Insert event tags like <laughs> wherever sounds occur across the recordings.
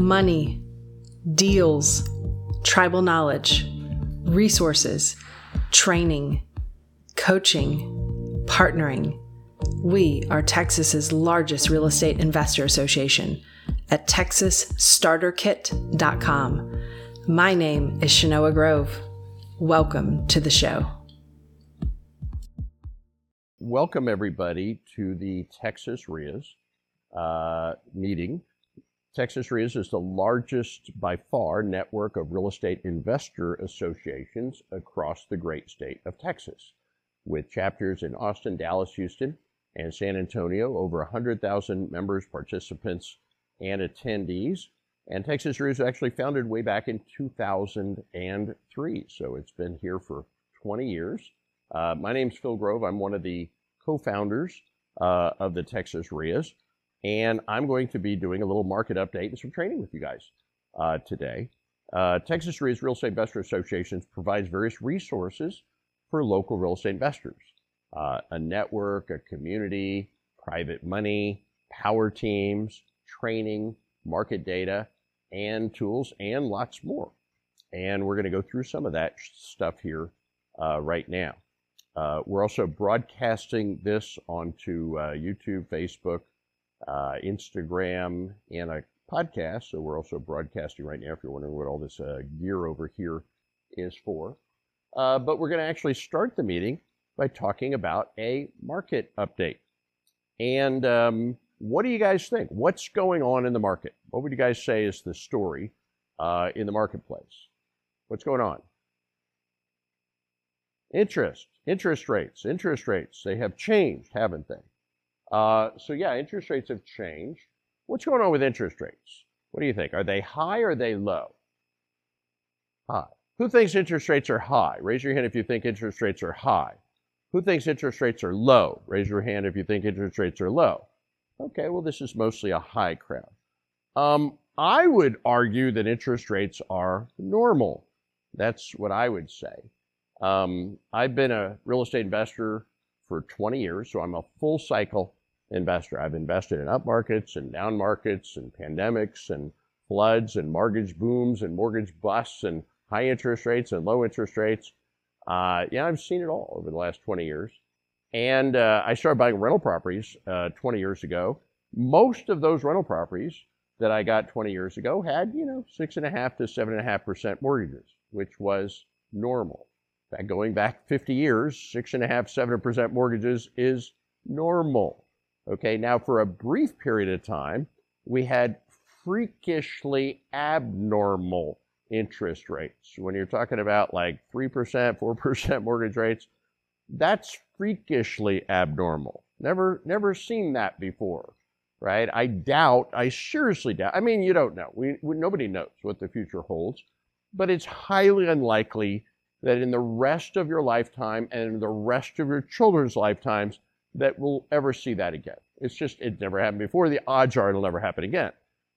money, deals, tribal knowledge, resources, training, coaching, partnering. We are Texas's largest real estate investor association at texasstarterkit.com. My name is Shenoah Grove. Welcome to the show. Welcome, everybody, to the Texas REIAs uh, meeting. Texas REIAs is the largest, by far, network of real estate investor associations across the great state of Texas, with chapters in Austin, Dallas, Houston, and San Antonio, over 100,000 members, participants, and attendees. And Texas REIAs was actually founded way back in 2003, so it's been here for 20 years. Uh, my name's Phill Grove. I'm one of the co-founders uh, of the Texas REIAs, and I'm going to be doing a little market update and some training with you guys uh, today. Uh, Texas Real Estate Investor Associations provides various resources for local real estate investors, uh, a network, a community, private money, power teams, training, market data, and tools, and lots more. And we're going to go through some of that stuff here uh, right now. Uh, we're also broadcasting this onto uh, YouTube, Facebook, uh, Instagram, and a podcast. So we're also broadcasting right now if you're wondering what all this uh, gear over here is for. Uh, but we're going to actually start the meeting by talking about a market update. And um, what do you guys think? What's going on in the market? What would you guys say is the story uh, in the marketplace? What's going on? Interest, interest rates, interest rates. They have changed, haven't they? Uh, so yeah, interest rates have changed. What's going on with interest rates? What do you think? Are they high or are they low? High. Who thinks interest rates are high? Raise your hand if you think interest rates are high. Who thinks interest rates are low? Raise your hand if you think interest rates are low. Okay, well, this is mostly a high crowd. Um, I would argue that interest rates are normal. That's what I would say. Um, I've been a real estate investor for 20 years, so I'm a full cycle investor. I've invested in up markets and down markets and pandemics and floods and mortgage booms and mortgage busts and high interest rates and low interest rates. Uh, yeah, I've seen it all over the last 20 years. And uh, I started buying rental properties uh, 20 years ago. Most of those rental properties that I got 20 years ago had, you know, six and a half to seven and a half percent mortgages, which was normal In Fact, going back 50 years, six and a half, seven percent mortgages is normal. Okay, now for a brief period of time, we had freakishly abnormal interest rates. When you're talking about like 3%, 4% mortgage rates, that's freakishly abnormal. Never never seen that before, right? I doubt, I seriously doubt. I mean, you don't know. We, we nobody knows what the future holds, but it's highly unlikely that in the rest of your lifetime and in the rest of your children's lifetimes that we'll ever see that again. It's just, it never happened before. The odds are it'll never happen again.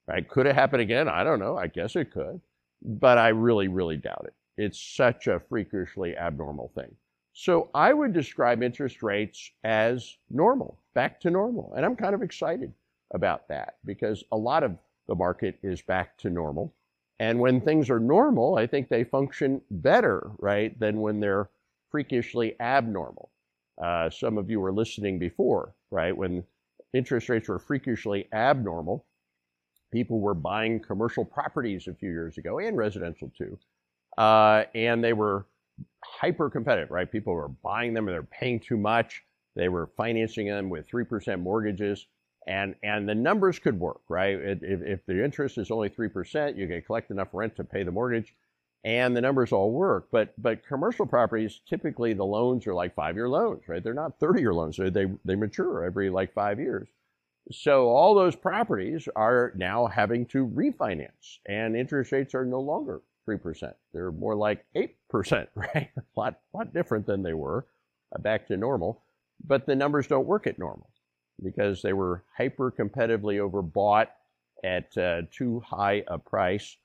Right? Could it happen again? I don't know. I guess it could. But I really, really doubt it. It's such a freakishly abnormal thing. So I would describe interest rates as normal, back to normal. And I'm kind of excited about that because a lot of the market is back to normal. And when things are normal, I think they function better, right, than when they're freakishly abnormal. Uh, some of you were listening before, right? When interest rates were freakishly abnormal, people were buying commercial properties a few years ago and residential too. Uh, and they were hyper competitive, right? People were buying them and they're paying too much. They were financing them with 3% mortgages and and the numbers could work, right? If, if the interest is only three percent, you can collect enough rent to pay the mortgage, and the numbers all work. But but commercial properties typically the loans are like five year loans, right? They're not thirty year loans. They they mature every like five years. So all those properties are now having to refinance, and interest rates are no longer three percent. They're more like eight percent, <laughs> right? A lot lot different than they were, uh, back to normal. But the numbers don't work at normal because they were hyper competitively overbought at uh, too high a price.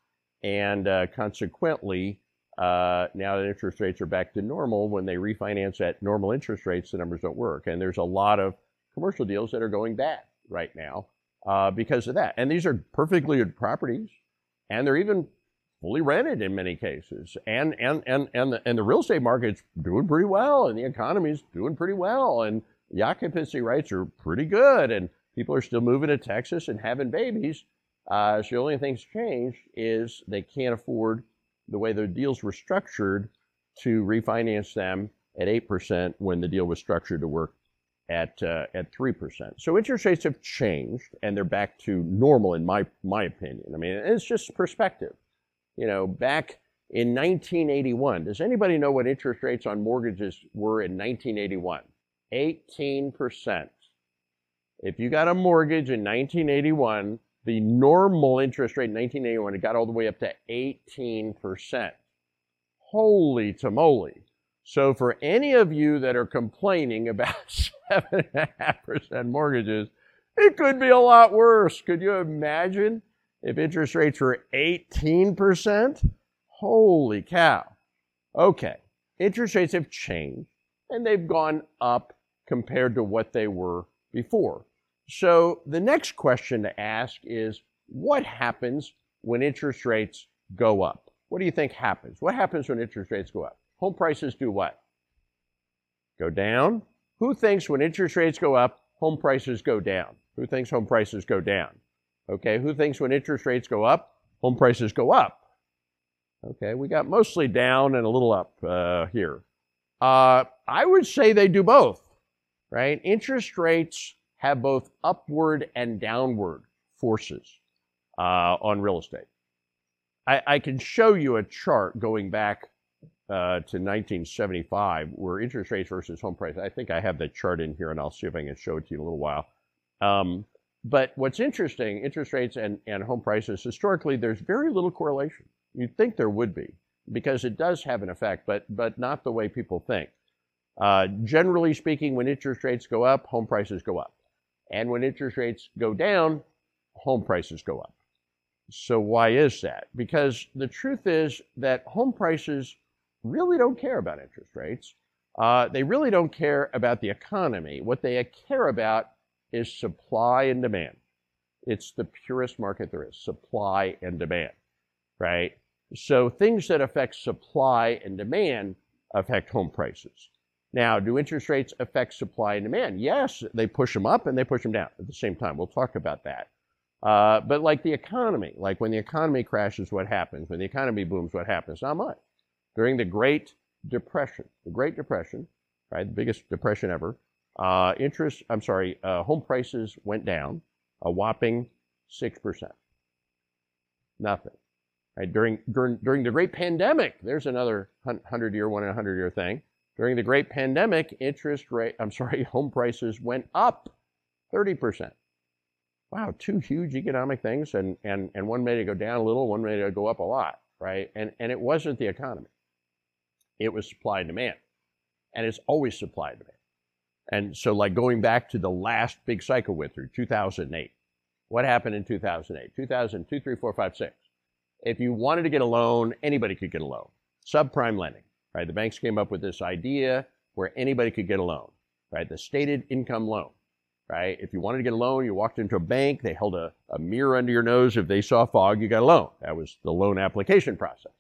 And uh, consequently, uh, now that interest rates are back to normal, when they refinance at normal interest rates, the numbers don't work. And there's a lot of commercial deals that are going bad right now uh, because of that. And these are perfectly good properties. and they're even fully rented in many cases. And and and and the, and the real estate market's doing pretty well, and the economy's doing pretty well, and the occupancy rates are pretty good, and people are still moving to Texas and having babies. Uh, so the only thing that's changed is they can't afford the way the deals were structured to refinance them at 8% when the deal was structured to work at uh, at 3%. So interest rates have changed and they're back to normal in my my opinion. I mean, it's just perspective. You know, back in 1981, does anybody know what interest rates on mortgages were in 1981? 18%. If you got a mortgage in 1981, the normal interest rate in 1981 it got all the way up to 18%. Holy tamale. So for any of you that are complaining about <laughs> 7.5% mortgages, it could be a lot worse. Could you imagine if interest rates were 18%? Holy cow. Okay, interest rates have changed and they've gone up compared to what they were before. So the next question to ask is what happens when interest rates go up? What do you think happens? What happens when interest rates go up? Home prices do what? Go down. Who thinks when interest rates go up, home prices go down? Who thinks home prices go down? Okay, who thinks when interest rates go up, home prices go up? Okay, we got mostly down and a little up uh, here. Uh, I would say they do both, right? Interest rates have both upward and downward forces uh, on real estate. I, I, can show you a chart going back uh, to 1975 where interest rates versus home price. I think I have that chart in here and I'll see if I can show it to you in a little while. Um, but what's interesting, interest rates and, and home prices, historically, there's very little correlation. You'd think there would be because it does have an effect, but, but not the way people think. Uh, generally speaking, when interest rates go up, home prices go up. And when interest rates go down, home prices go up. So, why is that? Because the truth is that home prices really don't care about interest rates. Uh, they really don't care about the economy. What they care about is supply and demand. It's the purest market there is supply and demand, right? So, things that affect supply and demand affect home prices. Now, do interest rates affect supply and demand? Yes, they push them up and they push them down at the same time. We'll talk about that. Uh, but like the economy, like when the economy crashes, what happens? When the economy booms, what happens? Not much. During the Great Depression, the Great Depression, right, the biggest depression ever, uh, interest, I'm sorry, uh, home prices went down a whopping 6%. Nothing. Right, during, during, during the Great Pandemic, there's another 100 year, one in 100 year thing. During the great pandemic, interest rate, I'm sorry, <laughs> home prices went up 30%. Wow, two huge economic things, and, and, and one made it go down a little, one made it go up a lot, right? And, and it wasn't the economy, it was supply and demand. And it's always supply and demand. And so, like going back to the last big cycle went through, 2008. What happened in 2008? 2002, 3, 4, 5, 6. If you wanted to get a loan, anybody could get a loan. Subprime lending right? The banks came up with this idea where anybody could get a loan, right? The stated income loan, right? If you wanted to get a loan, you walked into a bank, they held a, a mirror under your nose. If they saw fog, you got a loan. That was the loan application process.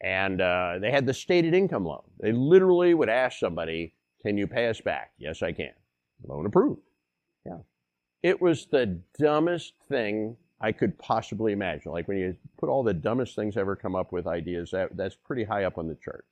And uh, they had the stated income loan. They literally would ask somebody, Can you pay us back? Yes, I can. Loan approved. Yeah. It was the dumbest thing I could possibly imagine. Like when you put all the dumbest things ever come up with ideas, that, that's pretty high up on the chart.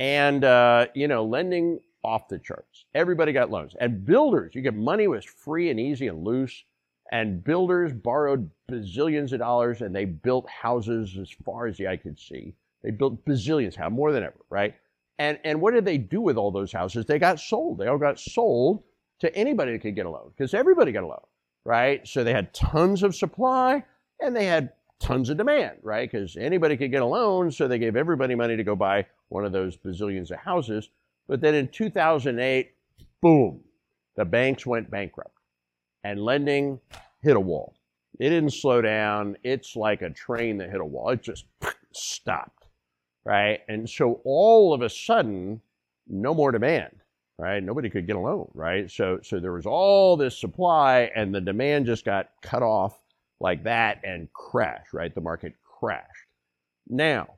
And, uh, you know, lending off the charts. Everybody got loans. And builders, you get money was free and easy and loose. And builders borrowed bazillions of dollars and they built houses as far as the eye could see. They built bazillions, how more than ever, right? And, and what did they do with all those houses? They got sold. They all got sold to anybody that could get a loan because everybody got a loan right? So they had tons of supply and they had tons of demand, right? Because anybody could get a loan, so they gave everybody money to go buy one of those bazillions of houses. But then in 2008, boom, the banks went bankrupt and lending hit a wall. It didn't slow down. It's like a train that hit a wall. It just stopped, right? And so all of a sudden, no more demand right? Nobody could get a loan, right? So, so there was all this supply and the demand just got cut off like that and crashed, right? The market crashed. Now,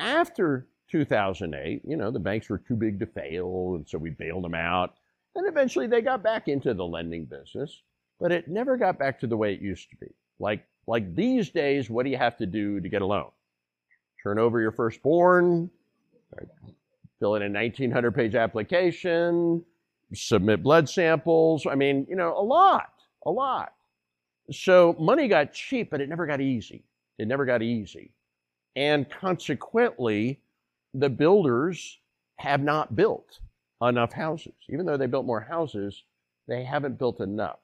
after 2008, you know, the banks were too big to fail, and so we bailed them out. And eventually they got back into the lending business, but it never got back to the way it used to be. Like, like these days, what do you have to do to get a loan? Turn over your firstborn, fill in a 1900 page application, submit blood samples. I mean, you know, a lot, a lot. So money got cheap, but it never got easy. It never got easy. And consequently, the builders have not built enough houses. Even though they built more houses, they haven't built enough.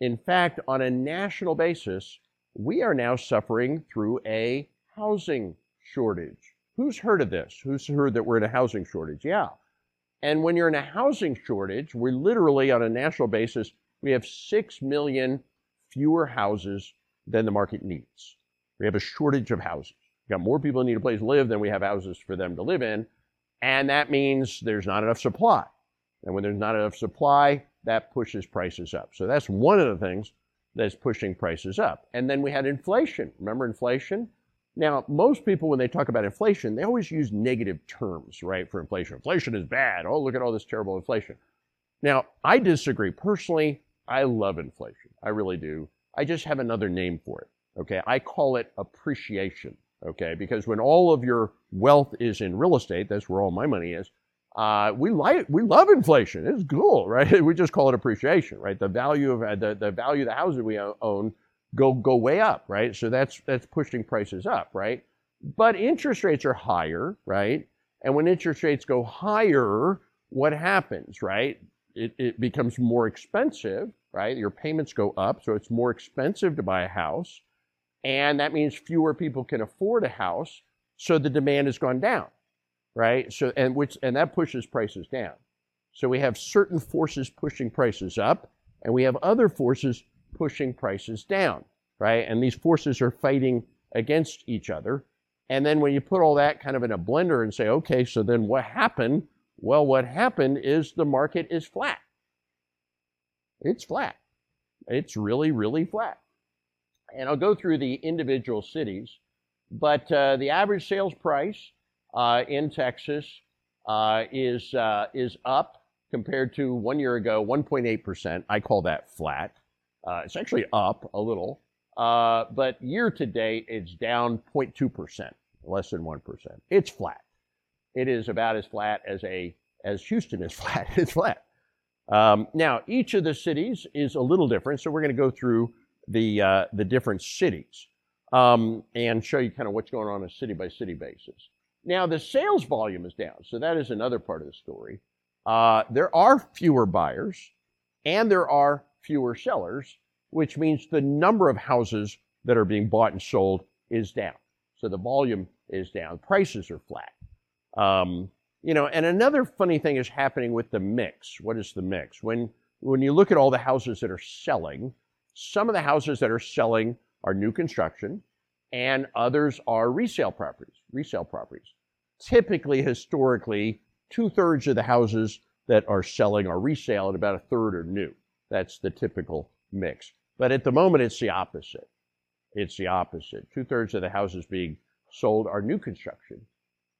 In fact, on a national basis, we are now suffering through a housing shortage. Who's heard of this? Who's heard that we're in a housing shortage? Yeah. And when you're in a housing shortage, we're literally on a national basis, we have 6 million fewer houses than the market needs. We have a shortage of houses. We've got more people need a place to live than we have houses for them to live in. And that means there's not enough supply. And when there's not enough supply, that pushes prices up. So that's one of the things that's pushing prices up. And then we had inflation. Remember inflation? Now, most people, when they talk about inflation, they always use negative terms, right, for inflation. Inflation is bad. Oh, look at all this terrible inflation. Now, I disagree. Personally, I love inflation. I really do. I just have another name for it. Okay. I call it appreciation. Okay. Because when all of your wealth is in real estate, that's where all my money is. Uh, we like we love inflation. It's cool, <laughs> right? We just call it appreciation, right? The value of uh, the, the value of the houses we own go go way up, right? So that's that's pushing prices up, right? But interest rates are higher, right? And when interest rates go higher, what happens, right? It, it becomes more expensive, right? Your payments go up, so it's more expensive to buy a house. And that means fewer people can afford a house, so the demand has gone down, right? So and which and that pushes prices down. So we have certain forces pushing prices up, and we have other forces pushing prices down, right? And these forces are fighting against each other. And then when you put all that kind of in a blender and say, okay, so then what happened? Well, what happened is the market is flat. It's flat. It's really, really flat. And I'll go through the individual cities, but uh, the average sales price uh, in Texas uh, is uh, is up compared to one year ago, 1.8 percent. I call that flat. Uh, it's actually up a little, uh, but year to date, it's down 0.2 percent, less than one percent. It's flat. It is about as flat as a as Houston is <laughs> flat. It's flat. Um, now, each of the cities is a little different, so we're going to go through the uh, the different cities um, and show you kind of what's going on on a city by city basis. Now, the sales volume is down, so that is another part of the story. Uh, there are fewer buyers and there are fewer sellers, which means the number of houses that are being bought and sold is down. So the volume is down. Prices are flat. Um, you know, and another funny thing is happening with the mix. What is the mix? When when you look at all the houses that are selling, some of the houses that are selling are new construction, and others are resale properties. Resale properties. Typically, historically, two thirds of the houses that are selling are resale, and about a third are new. That's the typical mix. But at the moment, it's the opposite. It's the opposite. Two thirds of the houses being sold are new construction,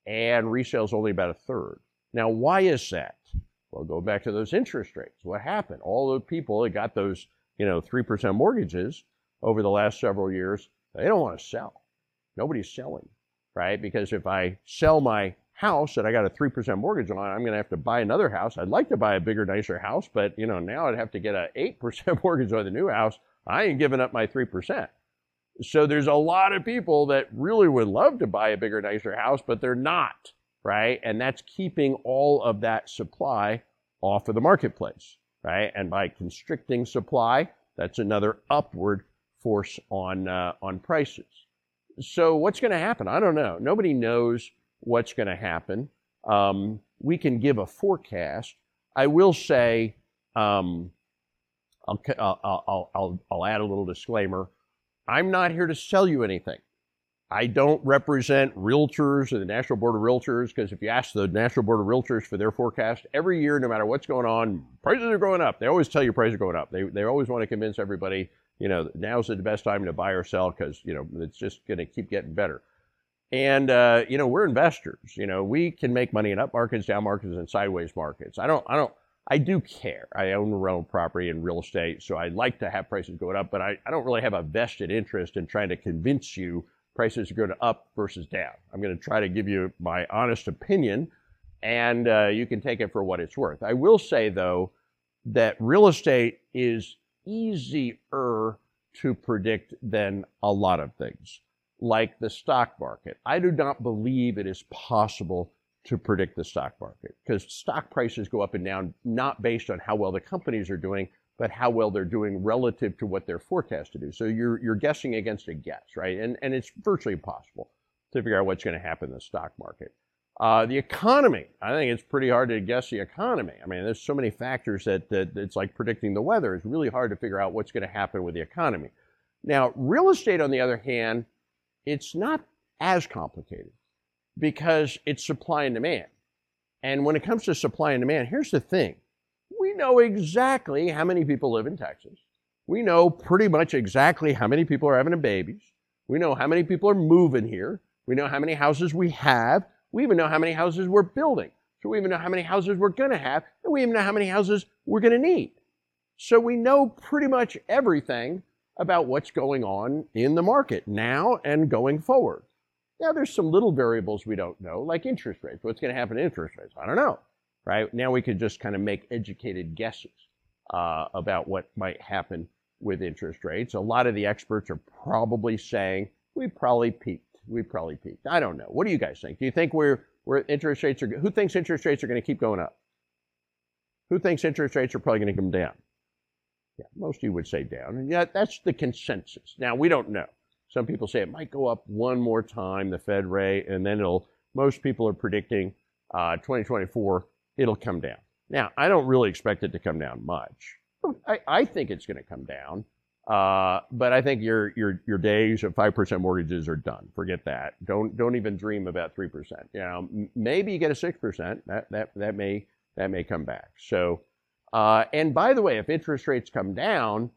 and resale is only about a third. Now, why is that? Well, go back to those interest rates. What happened? All the people that got those, you know, 3% mortgages over the last several years, they don't want to sell. Nobody's selling, right? Because if I sell my house that I got a 3% mortgage on, I'm going to have to buy another house. I'd like to buy a bigger, nicer house, but, you know, now I'd have to get a 8% <laughs> mortgage on the new house. I ain't giving up my 3%. So there's a lot of people that really would love to buy a bigger, nicer house, but they're not, right? And that's keeping all of that supply off of the marketplace, right? And by constricting supply, that's another upward force on uh, on prices. So what's going to happen? I don't know. Nobody knows what's going to happen. Um, we can give a forecast. I will say, um, I'll, I'll, I'll, I'll, add a little disclaimer. I'm not here to sell you anything. I don't represent realtors or the National Board of Realtors because if you ask the National Board of Realtors for their forecast, every year, no matter what's going on, prices are going up. They always tell you prices are going up. They, they always want to convince everybody, you know, now's the best time to buy or sell because, you know, it's just going to keep getting better. And, uh, you know, we're investors. You know, we can make money in up markets, down markets, and sideways markets. I don't, I don't, I do care. I own rental property and real estate, so I'd like to have prices going up, but I, I don't really have a vested interest in trying to convince you prices are going to up versus down. I'm going to try to give you my honest opinion, and uh, you can take it for what it's worth. I will say, though, that real estate is easier to predict than a lot of things, like the stock market. I do not believe it is possible to predict the stock market because stock prices go up and down not based on how well the companies are doing, but how well they're doing relative to what they're forecast to do. So you're, you're guessing against a guess, right? And, and it's virtually impossible to figure out what's going to happen in the stock market. Uh, the economy, I think it's pretty hard to guess the economy. I mean, there's so many factors that, that it's like predicting the weather. It's really hard to figure out what's going to happen with the economy. Now, real estate, on the other hand, it's not as complicated because it's supply and demand. And when it comes to supply and demand, here's the thing we know exactly how many people live in Texas. We know pretty much exactly how many people are having babies. We know how many people are moving here. We know how many houses we have. We even know how many houses we're building. So we even know how many houses we're going to have. And we even know how many houses we're going to need. So we know pretty much everything about what's going on in the market now and going forward. Now, there's some little variables we don't know, like interest rates. What's going to happen to interest rates? I don't know right? Now we could just kind of make educated guesses uh, about what might happen with interest rates. A lot of the experts are probably saying we probably peaked. We probably peaked. I don't know. What do you guys think? Do you think we're interest rates are? Who thinks interest rates are going to keep going up? Who thinks interest rates are probably going to come down? Yeah, most of you would say down. And yeah, that's the consensus. Now we don't know. Some people say it might go up one more time, the Fed rate, and then it'll. Most people are predicting uh, 2024 it'll come down. Now, I don't really expect it to come down much. I, I think it's going to come down, uh, but I think your your your days of five percent mortgages are done. Forget that. Don't don't even dream about three percent. You know, maybe you get a six percent. That that that may that may come back. So, uh, and by the way, if interest rates come down,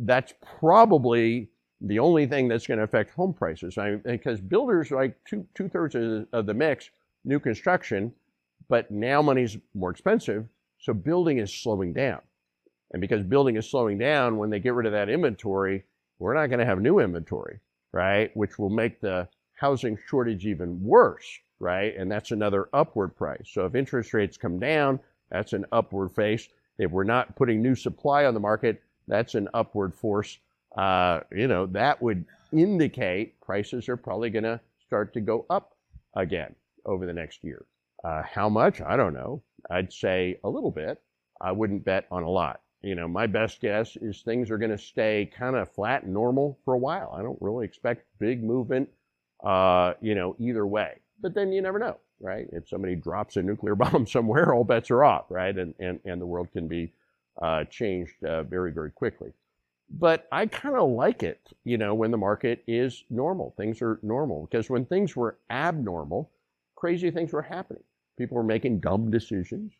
that's probably the only thing that's going to affect home prices. I because builders like two two thirds of, of the mix, new construction but now money's more expensive, so building is slowing down. And because building is slowing down, when they get rid of that inventory, we're not going to have new inventory, right? Which will make the housing shortage even worse, right? And that's another upward price. So if interest rates come down, that's an upward face. If we're not putting new supply on the market, that's an upward force. Uh, you know, that would indicate prices are probably going to start to go up again over the next year. Uh, how much? I don't know. I'd say a little bit. I wouldn't bet on a lot. You know, my best guess is things are going to stay kind of flat and normal for a while. I don't really expect big movement, uh, you know, either way. But then you never know, right? If somebody drops a nuclear <laughs> bomb somewhere, all bets are off, right? And, and, and the world can be uh, changed uh, very, very quickly. But I kind of like it, you know, when the market is normal. Things are normal because when things were abnormal, crazy things were happening. People were making dumb decisions.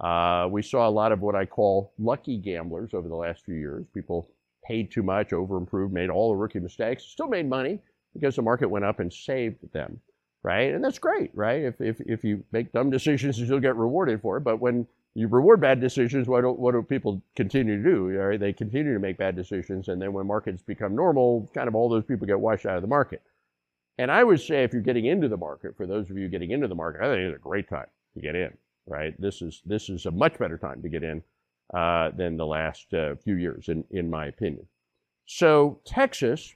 Uh, we saw a lot of what I call lucky gamblers over the last few years. People paid too much, overimproved, made all the rookie mistakes, still made money because the market went up and saved them, right? And that's great, right? If, if, if you make dumb decisions, you'll get rewarded for it. But when you reward bad decisions, what do, what do people continue to do? Right? They continue to make bad decisions. And then when markets become normal, kind of all those people get washed out of the market. And I would say if you're getting into the market, for those of you getting into the market, I think it's a great time to get in, right? This is, this is a much better time to get in uh, than the last uh, few years, in, in my opinion. So Texas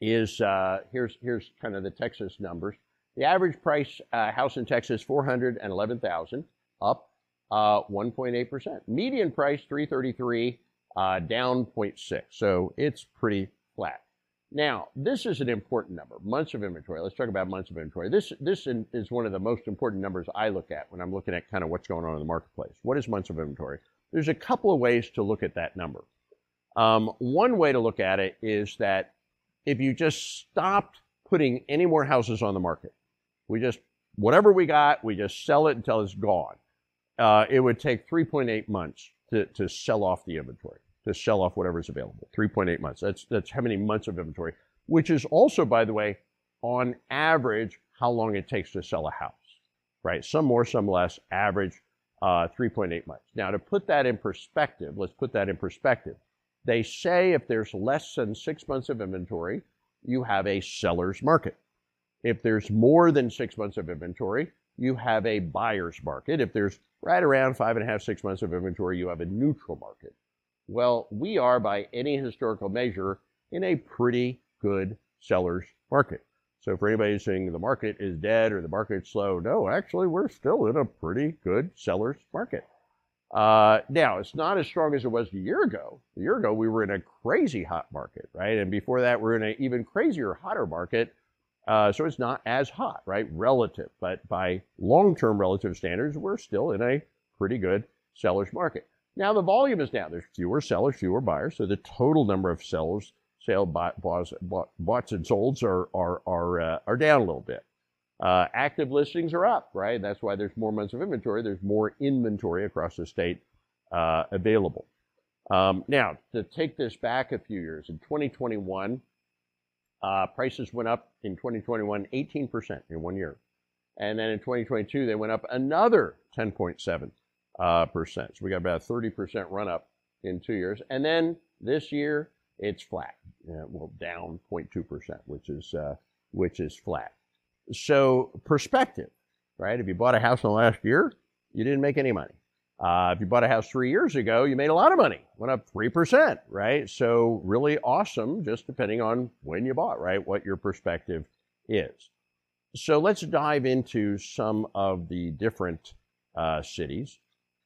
is, uh, here's, here's kind of the Texas numbers. The average price uh, house in Texas, 411000 up 1.8%. Uh, Median price, 333 uh, down 0.6. So it's pretty flat. Now, this is an important number, months of inventory. Let's talk about months of inventory. This, this is one of the most important numbers I look at when I'm looking at kind of what's going on in the marketplace. What is months of inventory? There's a couple of ways to look at that number. Um, one way to look at it is that if you just stopped putting any more houses on the market. We just, whatever we got, we just sell it until it's gone. Uh, it would take 3.8 months to, to sell off the inventory, to sell off whatever's available. 3.8 months. That's, that's how many months of inventory, which is also, by the way, on average, how long it takes to sell a house, right? Some more, some less, average uh, 3.8 months. Now, to put that in perspective, let's put that in perspective. They say if there's less than six months of inventory, you have a seller's market. If there's more than six months of inventory, you have a buyer's market. If there's right around five and a half, six months of inventory, you have a neutral market. Well, we are, by any historical measure, in a pretty good seller's market. So for anybody saying the market is dead or the market's slow, no, actually we're still in a pretty good seller's market. Uh, now it's not as strong as it was a year ago. A year ago we were in a crazy hot market, right? And before that we're in an even crazier, hotter market. Uh, so it's not as hot, right? Relative, but by long-term relative standards, we're still in a pretty good seller's market. Now the volume is down. There's fewer sellers, fewer buyers, so the total number of sellers sale boughts, boughts and solds are, are, are, uh, are down a little bit. Uh, active listings are up, right? That's why there's more months of inventory. There's more inventory across the state uh, available. Um, now, to take this back a few years, in 2021, uh, prices went up in 2021 18% in one year. And then in 2022, they went up another 10.7%. Uh. So we got about a 30% run up in two years. And then this year, it's flat. Uh, well, down 0.2%, which is uh, which is flat. So perspective, right? If you bought a house in the last year, you didn't make any money. Uh, if you bought a house three years ago, you made a lot of money, went up 3%, right? So really awesome, just depending on when you bought, right? What your perspective is. So let's dive into some of the different uh, cities.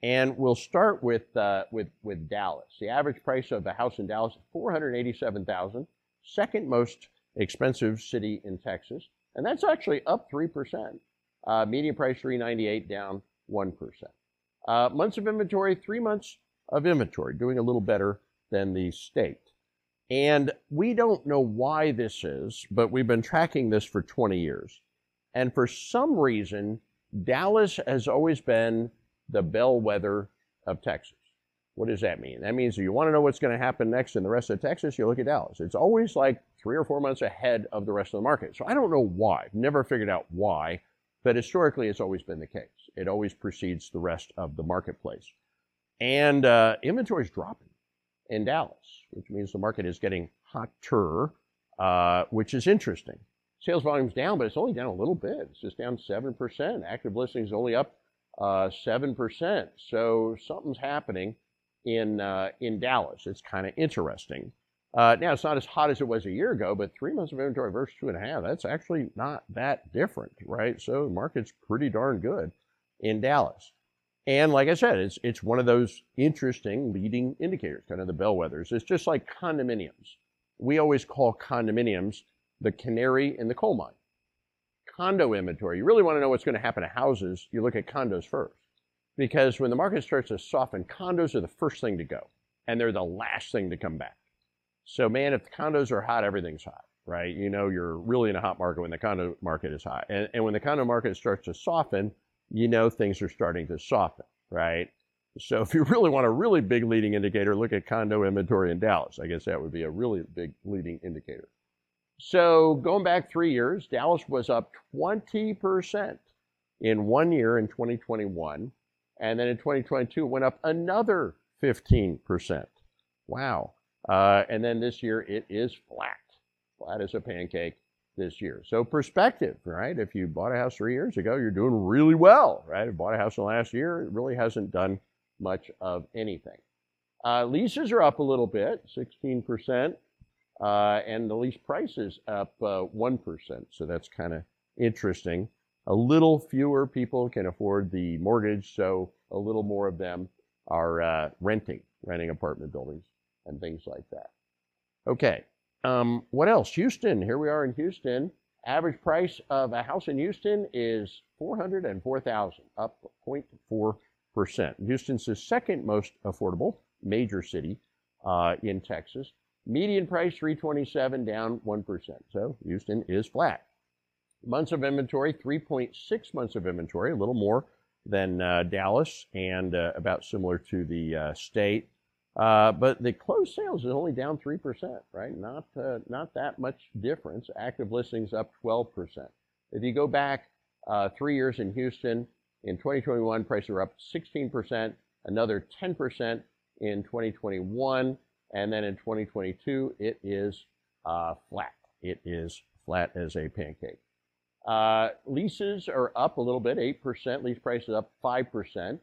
And we'll start with, uh, with, with Dallas. The average price of a house in Dallas, 487000 second most expensive city in Texas. And that's actually up 3%. Uh, median price 398 down 1%. Uh, months of inventory, three months of inventory, doing a little better than the state. And we don't know why this is, but we've been tracking this for 20 years. And for some reason, Dallas has always been the bellwether of Texas. What does that mean? That means if you want to know what's going to happen next in the rest of Texas, you look at Dallas. It's always like three or four months ahead of the rest of the market. So I don't know why. Never figured out why, but historically it's always been the case. It always precedes the rest of the marketplace. And uh, inventory is dropping in Dallas, which means the market is getting hotter, uh, which is interesting. Sales volume's down, but it's only down a little bit. It's just down 7%. Active listings is only up uh, 7%. So something's happening in, uh, in Dallas. It's kind of interesting. Uh, now, it's not as hot as it was a year ago, but three months of inventory versus two and a half, that's actually not that different, right? So the market's pretty darn good in Dallas. And like I said, it's, it's one of those interesting leading indicators, kind of the bellwethers. It's just like condominiums. We always call condominiums the canary in the coal mine condo inventory, you really want to know what's going to happen to houses, you look at condos first. Because when the market starts to soften, condos are the first thing to go, and they're the last thing to come back. So, man, if the condos are hot, everything's hot, right? You know, you're really in a hot market when the condo market is hot. And, and when the condo market starts to soften, you know things are starting to soften, right? So, if you really want a really big leading indicator, look at condo inventory in Dallas. I guess that would be a really big leading indicator. So going back three years, Dallas was up 20% in one year in 2021. And then in 2022, it went up another 15%. Wow. Uh, and then this year, it is flat, flat as a pancake this year. So perspective, right? If you bought a house three years ago, you're doing really well, right? If you bought a house in the last year, it really hasn't done much of anything. Uh, leases are up a little bit, 16%. Uh, and the lease price is up uh, 1%. So that's kind of interesting. A little fewer people can afford the mortgage, so a little more of them are uh, renting, renting apartment buildings and things like that. Okay, um, what else? Houston. Here we are in Houston. Average price of a house in Houston is 404,000, up 0.4 percent. Houston's the second most affordable major city uh, in Texas. Median price 327 down 1%. So Houston is flat. Months of inventory, 3.6 months of inventory, a little more than uh, Dallas and uh, about similar to the uh, state. Uh, but the closed sales is only down 3%, right? Not, uh, not that much difference. Active listings up 12%. If you go back uh, three years in Houston, in 2021, prices are up 16%, another 10% in 2021, and then in 2022, it is flat. It is flat as a pancake. Uh, leases are up a little bit, 8%. Lease prices up 5%.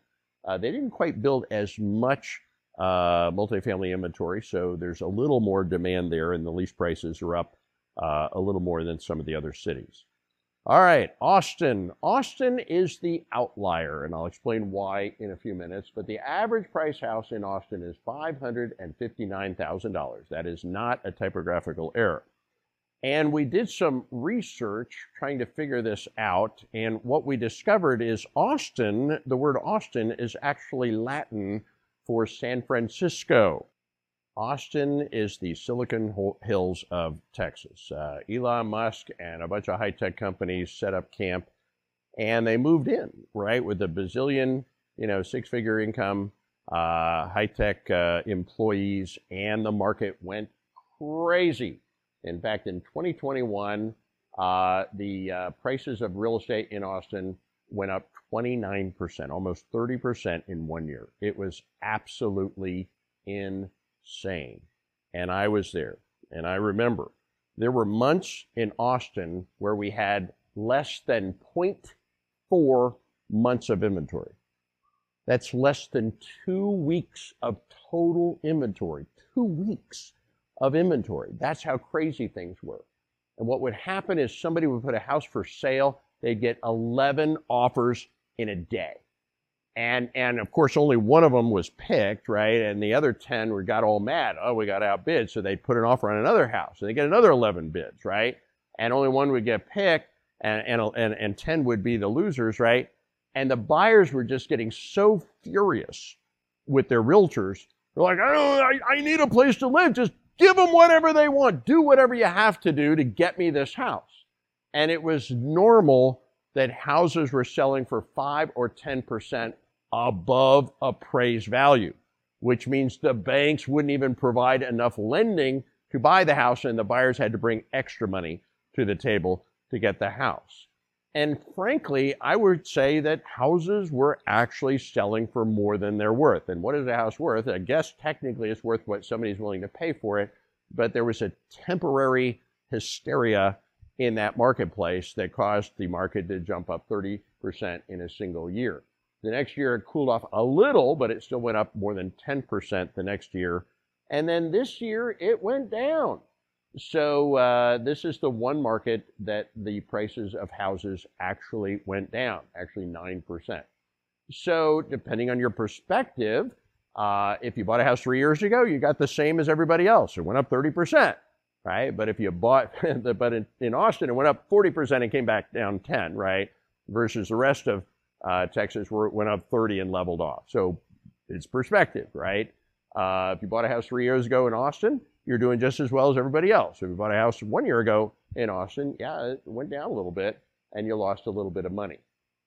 Uh, they didn't quite build as much uh, multifamily inventory, so there's a little more demand there, and the lease prices are up uh, a little more than some of the other cities. All right, Austin. Austin is the outlier, and I'll explain why in a few minutes. But the average price house in Austin is $559,000. That is not a typographical error. And we did some research trying to figure this out. And what we discovered is Austin, the word Austin is actually Latin for San Francisco. Austin is the Silicon Hills of Texas. Uh, Elon Musk and a bunch of high tech companies set up camp and they moved in, right, with a bazillion, you know, six figure income, uh, high tech uh, employees, and the market went crazy in fact, in 2021, uh, the uh, prices of real estate in Austin went up 29%, almost 30% in one year. It was absolutely insane. And I was there. And I remember there were months in Austin where we had less than 0.4 months of inventory. That's less than two weeks of total inventory. Two weeks of inventory. That's how crazy things were. And what would happen is somebody would put a house for sale, they'd get 11 offers in a day. And, and of course, only one of them was picked, right? And the other 10 were got all mad. Oh, we got outbid. So they put an offer on another house and they get another 11 bids, right? And only one would get picked and, and, and, and 10 would be the losers, right? And the buyers were just getting so furious with their realtors. They're like, oh, I, I need a place to live. Just Give them whatever they want. Do whatever you have to do to get me this house. And it was normal that houses were selling for 5 or 10% above appraised value, which means the banks wouldn't even provide enough lending to buy the house, and the buyers had to bring extra money to the table to get the house. And frankly, I would say that houses were actually selling for more than they're worth. And what is a house worth? I guess technically it's worth what somebody's willing to pay for it, but there was a temporary hysteria in that marketplace that caused the market to jump up 30% in a single year. The next year it cooled off a little, but it still went up more than 10% the next year. And then this year it went down. So uh, this is the one market that the prices of houses actually went down, actually 9%. So depending on your perspective, uh, if you bought a house three years ago, you got the same as everybody else. It went up 30%, right? But if you bought, <laughs> but in, in, Austin, it went up 40% and came back down 10, right? Versus the rest of uh, Texas where it went up 30 and leveled off. So it's perspective, right? Uh, if you bought a house three years ago in Austin, you're doing just as well as everybody else. If you bought a house one year ago in Austin, yeah, it went down a little bit and you lost a little bit of money.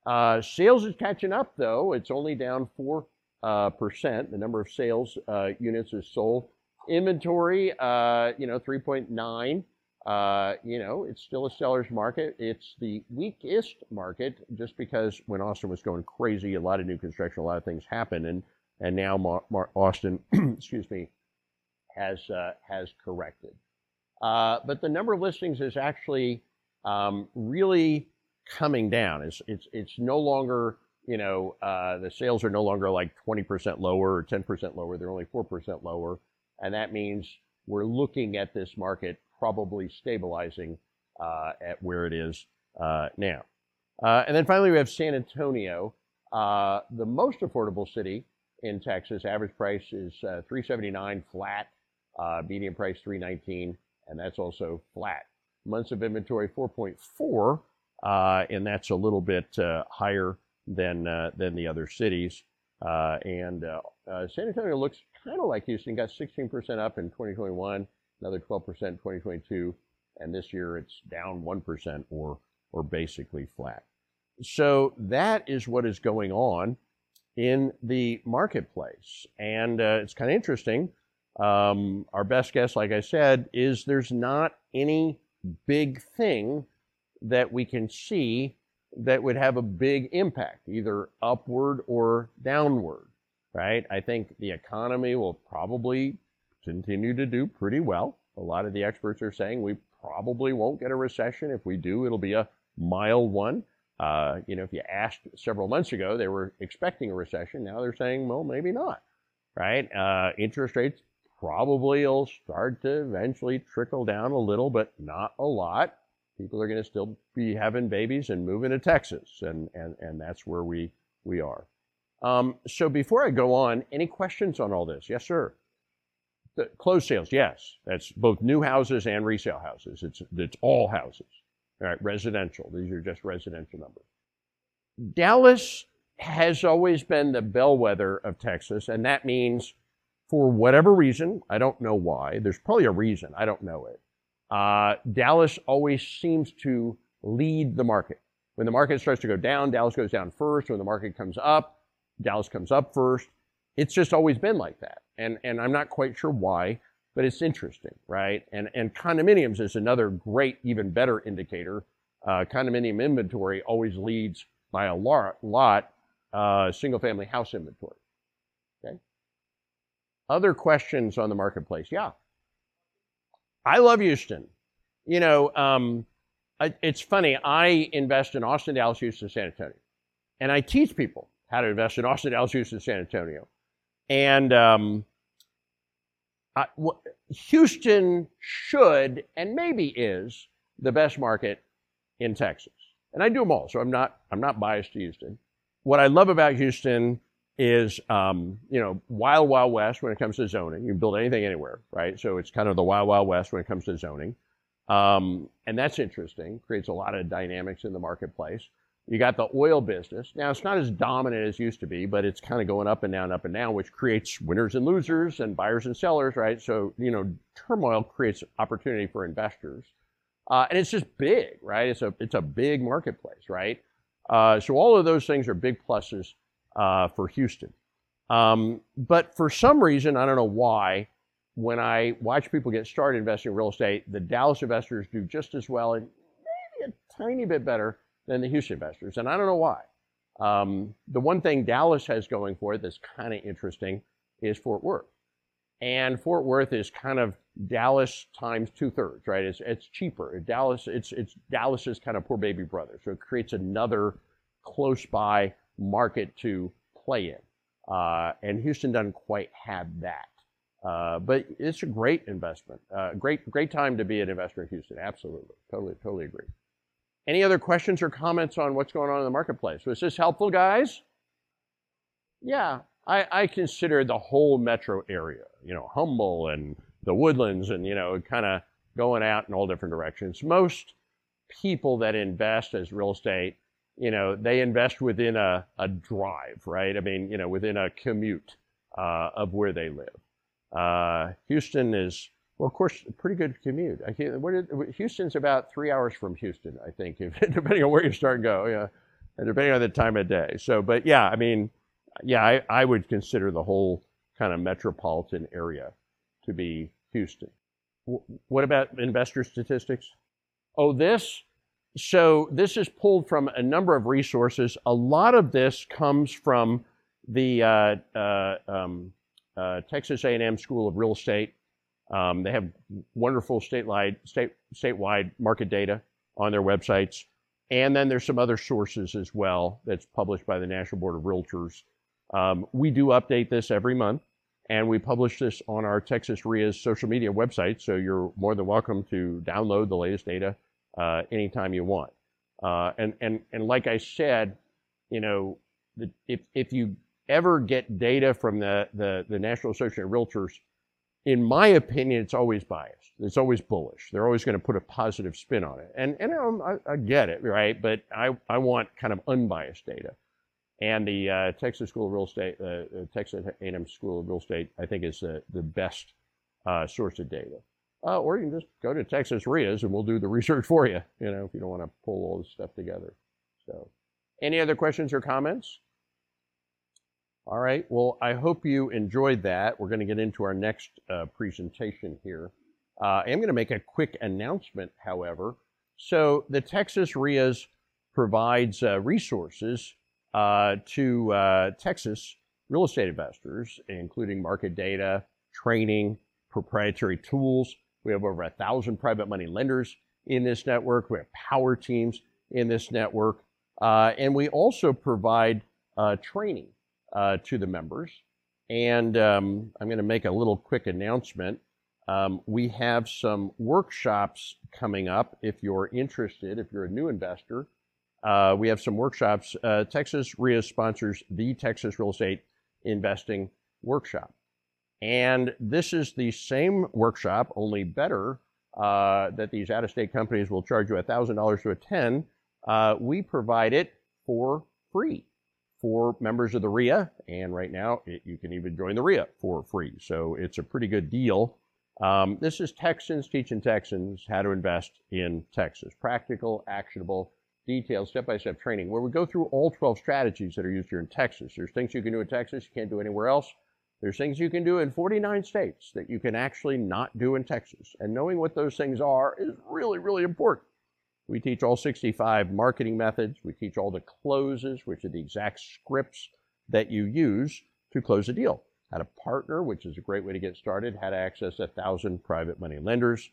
Uh, sales is catching up though. It's only down 4. Uh, percent. The number of sales uh, units is sold. Inventory, uh, you know, 3.9. Uh, you know, it's still a seller's market. It's the weakest market just because when Austin was going crazy, a lot of new construction, a lot of things happened. And, and now Austin, <clears throat> excuse me, has uh, has corrected. Uh, but the number of listings is actually um, really coming down. It's it's it's no longer you know uh, the sales are no longer like 20% lower or 10% lower. They're only 4% lower, and that means we're looking at this market probably stabilizing uh, at where it is uh, now. Uh, and then finally, we have San Antonio, the most affordable city in Texas. Average price is 379 flat. Uh, median price 319, and that's also flat. Months of inventory 4.4, uh, and that's a little bit uh, higher than uh, than the other cities. Uh, and uh, San Antonio looks kind of like Houston, got 16% up in 2021, another 12% in 2022, and this year it's down 1% or, or basically flat. So that is what is going on in the marketplace. And it's kind of interesting. Um, our best guess, like I said, is there's not any big thing that we can see that would have a big impact, either upward or downward, right? I think the economy will probably continue to do pretty well. A lot of the experts are saying we probably won't get a recession. If we do, it'll be a mild one. Uh, you know, if you asked several months ago, they were expecting a recession. Now they're saying, well, maybe not, right? Uh, interest rates probably it'll start to eventually trickle down a little, but not a lot. People are going to still be having babies and moving to Texas, and, and, and that's where we, we are. Um, so before I go on, any questions on all this? Yes, sir. The closed sales, yes. That's both new houses and resale houses. It's, it's all houses. All right, residential. These are just residential numbers. Dallas has always been the bellwether of Texas, and that means for whatever reason, I don't know why, there's probably a reason, I don't know it. Uh, Dallas always seems to lead the market. When the market starts to go down, Dallas goes down first. When the market comes up, Dallas comes up first. It's just always been like that. And, and I'm not quite sure why but it's interesting, right? And, and condominiums is another great, even better indicator. Uh, condominium inventory always leads by a lot, lot uh, single family house inventory. Other questions on the marketplace? Yeah. I love Houston. You know, um, I, it's funny. I invest in Austin, Dallas, Houston, San Antonio, and I teach people how to invest in Austin, Dallas, Houston, San Antonio. And um, Houston should and maybe is the best market in Texas. And I do them all, so I'm not I'm not biased to Houston. What I love about Houston is um, you know wild wild west when it comes to zoning. You can build anything anywhere, right? So it's kind of the wild wild west when it comes to zoning, um, and that's interesting. Creates a lot of dynamics in the marketplace. You got the oil business. Now, it's not as dominant as used to be, but it's kind of going up and down, up and down, which creates winners and losers and buyers and sellers, right? So, you know, turmoil creates opportunity for investors. Uh, and it's just big, right? It's a, it's a big marketplace, right? Uh, so, all of those things are big pluses uh, for Houston. Um, but for some reason, I don't know why, when I watch people get started investing in real estate, the Dallas investors do just as well and maybe a tiny bit better than the Houston investors, and I don't know why. Um, the one thing Dallas has going for it that's kind of interesting is Fort Worth. And Fort Worth is kind of Dallas times two thirds, right? It's, it's cheaper. Dallas, it's, it's Dallas's kind of poor baby brother. So it creates another close by market to play in. Uh, and Houston doesn't quite have that. Uh, but it's a great investment. Uh, great, great time to be an investor in Houston. Absolutely. Totally, totally agree. Any other questions or comments on what's going on in the marketplace? Was this helpful, guys? Yeah, I, I consider the whole metro area, you know, Humble and the woodlands and, you know, kind of going out in all different directions. Most people that invest as real estate, you know, they invest within a, a drive, right? I mean, you know, within a commute uh, of where they live. Uh, Houston is well, of course, pretty good commute. I can did, Houston's about three hours from Houston, I think, <laughs> if, depending on where you start and go. Yeah, and depending on the time of day. So, but yeah, I mean, yeah, I, I would consider the whole kind of metropolitan area to be Houston. W- what about investor statistics? Oh, this. So this is pulled from a number of resources. A lot of this comes from the uh, uh, um, uh, Texas A&M School of Real Estate um, they have wonderful statewide, state, statewide market data on their websites. And then there's some other sources as well that's published by the National Board of Realtors. Um, we do update this every month, and we publish this on our Texas REIA's social media website. So you're more than welcome to download the latest data uh, anytime you want. Uh, and, and, and like I said, you know, the, if, if you ever get data from the, the, the National Association of Realtors, in my opinion, it's always biased. It's always bullish. They're always going to put a positive spin on it. And, and I, I, get it, right? But I, I want kind of unbiased data. And the uh, Texas School of Real Estate, uh, uh Texas A&M School of Real Estate, I think is the, the best uh, source of data. Uh, or you can just go to Texas REIAs and we'll do the research for you, you know, if you don't want to pull all this stuff together. So, any other questions or comments? All right, well, I hope you enjoyed that. We're going to get into our next uh, presentation here. Uh, I'm going to make a quick announcement, however. So, the Texas REIAs provides uh, resources uh, to uh, Texas real estate investors, including market data, training, proprietary tools. We have over a thousand private money lenders in this network. We have power teams in this network. Uh, and we also provide uh, training uh, to the members. And um, I'm going to make a little quick announcement. Um, we have some workshops coming up if you're interested, if you're a new investor. Uh, we have some workshops. Uh, Texas REIA sponsors the Texas Real Estate Investing Workshop. And this is the same workshop, only better, uh, that these out of state companies will charge you $1,000 to attend. Uh, we provide it for free for members of the REIA, And right now, it, you can even join the REIA for free. So it's a pretty good deal. Um, this is Texans teaching Texans how to invest in Texas. Practical, actionable, detailed, step by step training where we go through all 12 strategies that are used here in Texas. There's things you can do in Texas you can't do anywhere else. There's things you can do in 49 states that you can actually not do in Texas. And knowing what those things are is really, really important. We teach all 65 marketing methods. We teach all the closes, which are the exact scripts that you use to close a deal. How to partner, which is a great way to get started. How to access a thousand private money lenders.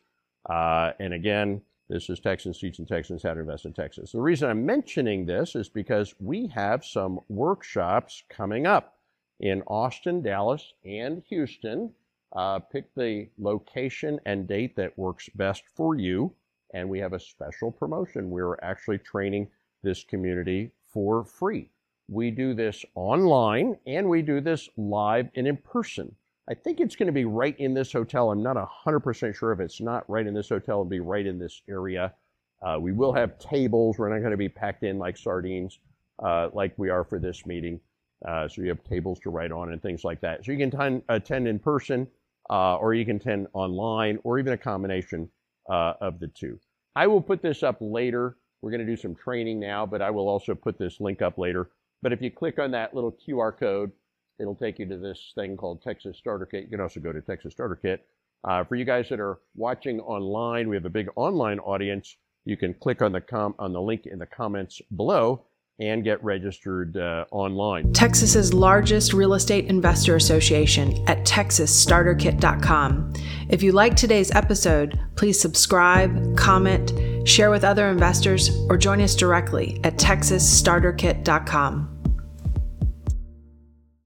Uh, and again, this is Texans teaching Texans how to invest in Texas. The reason I'm mentioning this is because we have some workshops coming up in Austin, Dallas, and Houston. Uh, pick the location and date that works best for you. And we have a special promotion. We're actually training this community for free. We do this online and we do this live and in person. I think it's going to be right in this hotel. I'm not 100% sure if it's not right in this hotel, it'll be right in this area. Uh, we will have tables. We're not going to be packed in like sardines uh, like we are for this meeting. Uh, so you have tables to write on and things like that. So you can attend in person, uh, or you can attend online, or even a combination uh, of the two. I will put this up later. We're going to do some training now, but I will also put this link up later. But if you click on that little QR code, it'll take you to this thing called Texas Starter Kit. You can also go to Texas Starter Kit. Uh, for you guys that are watching online, we have a big online audience. You can click on the com- on the link in the comments below and get registered uh, online. Texas's largest real estate investor association at texasstarterkit.com. If you like today's episode, please subscribe, comment, share with other investors, or join us directly at texasstarterkit.com.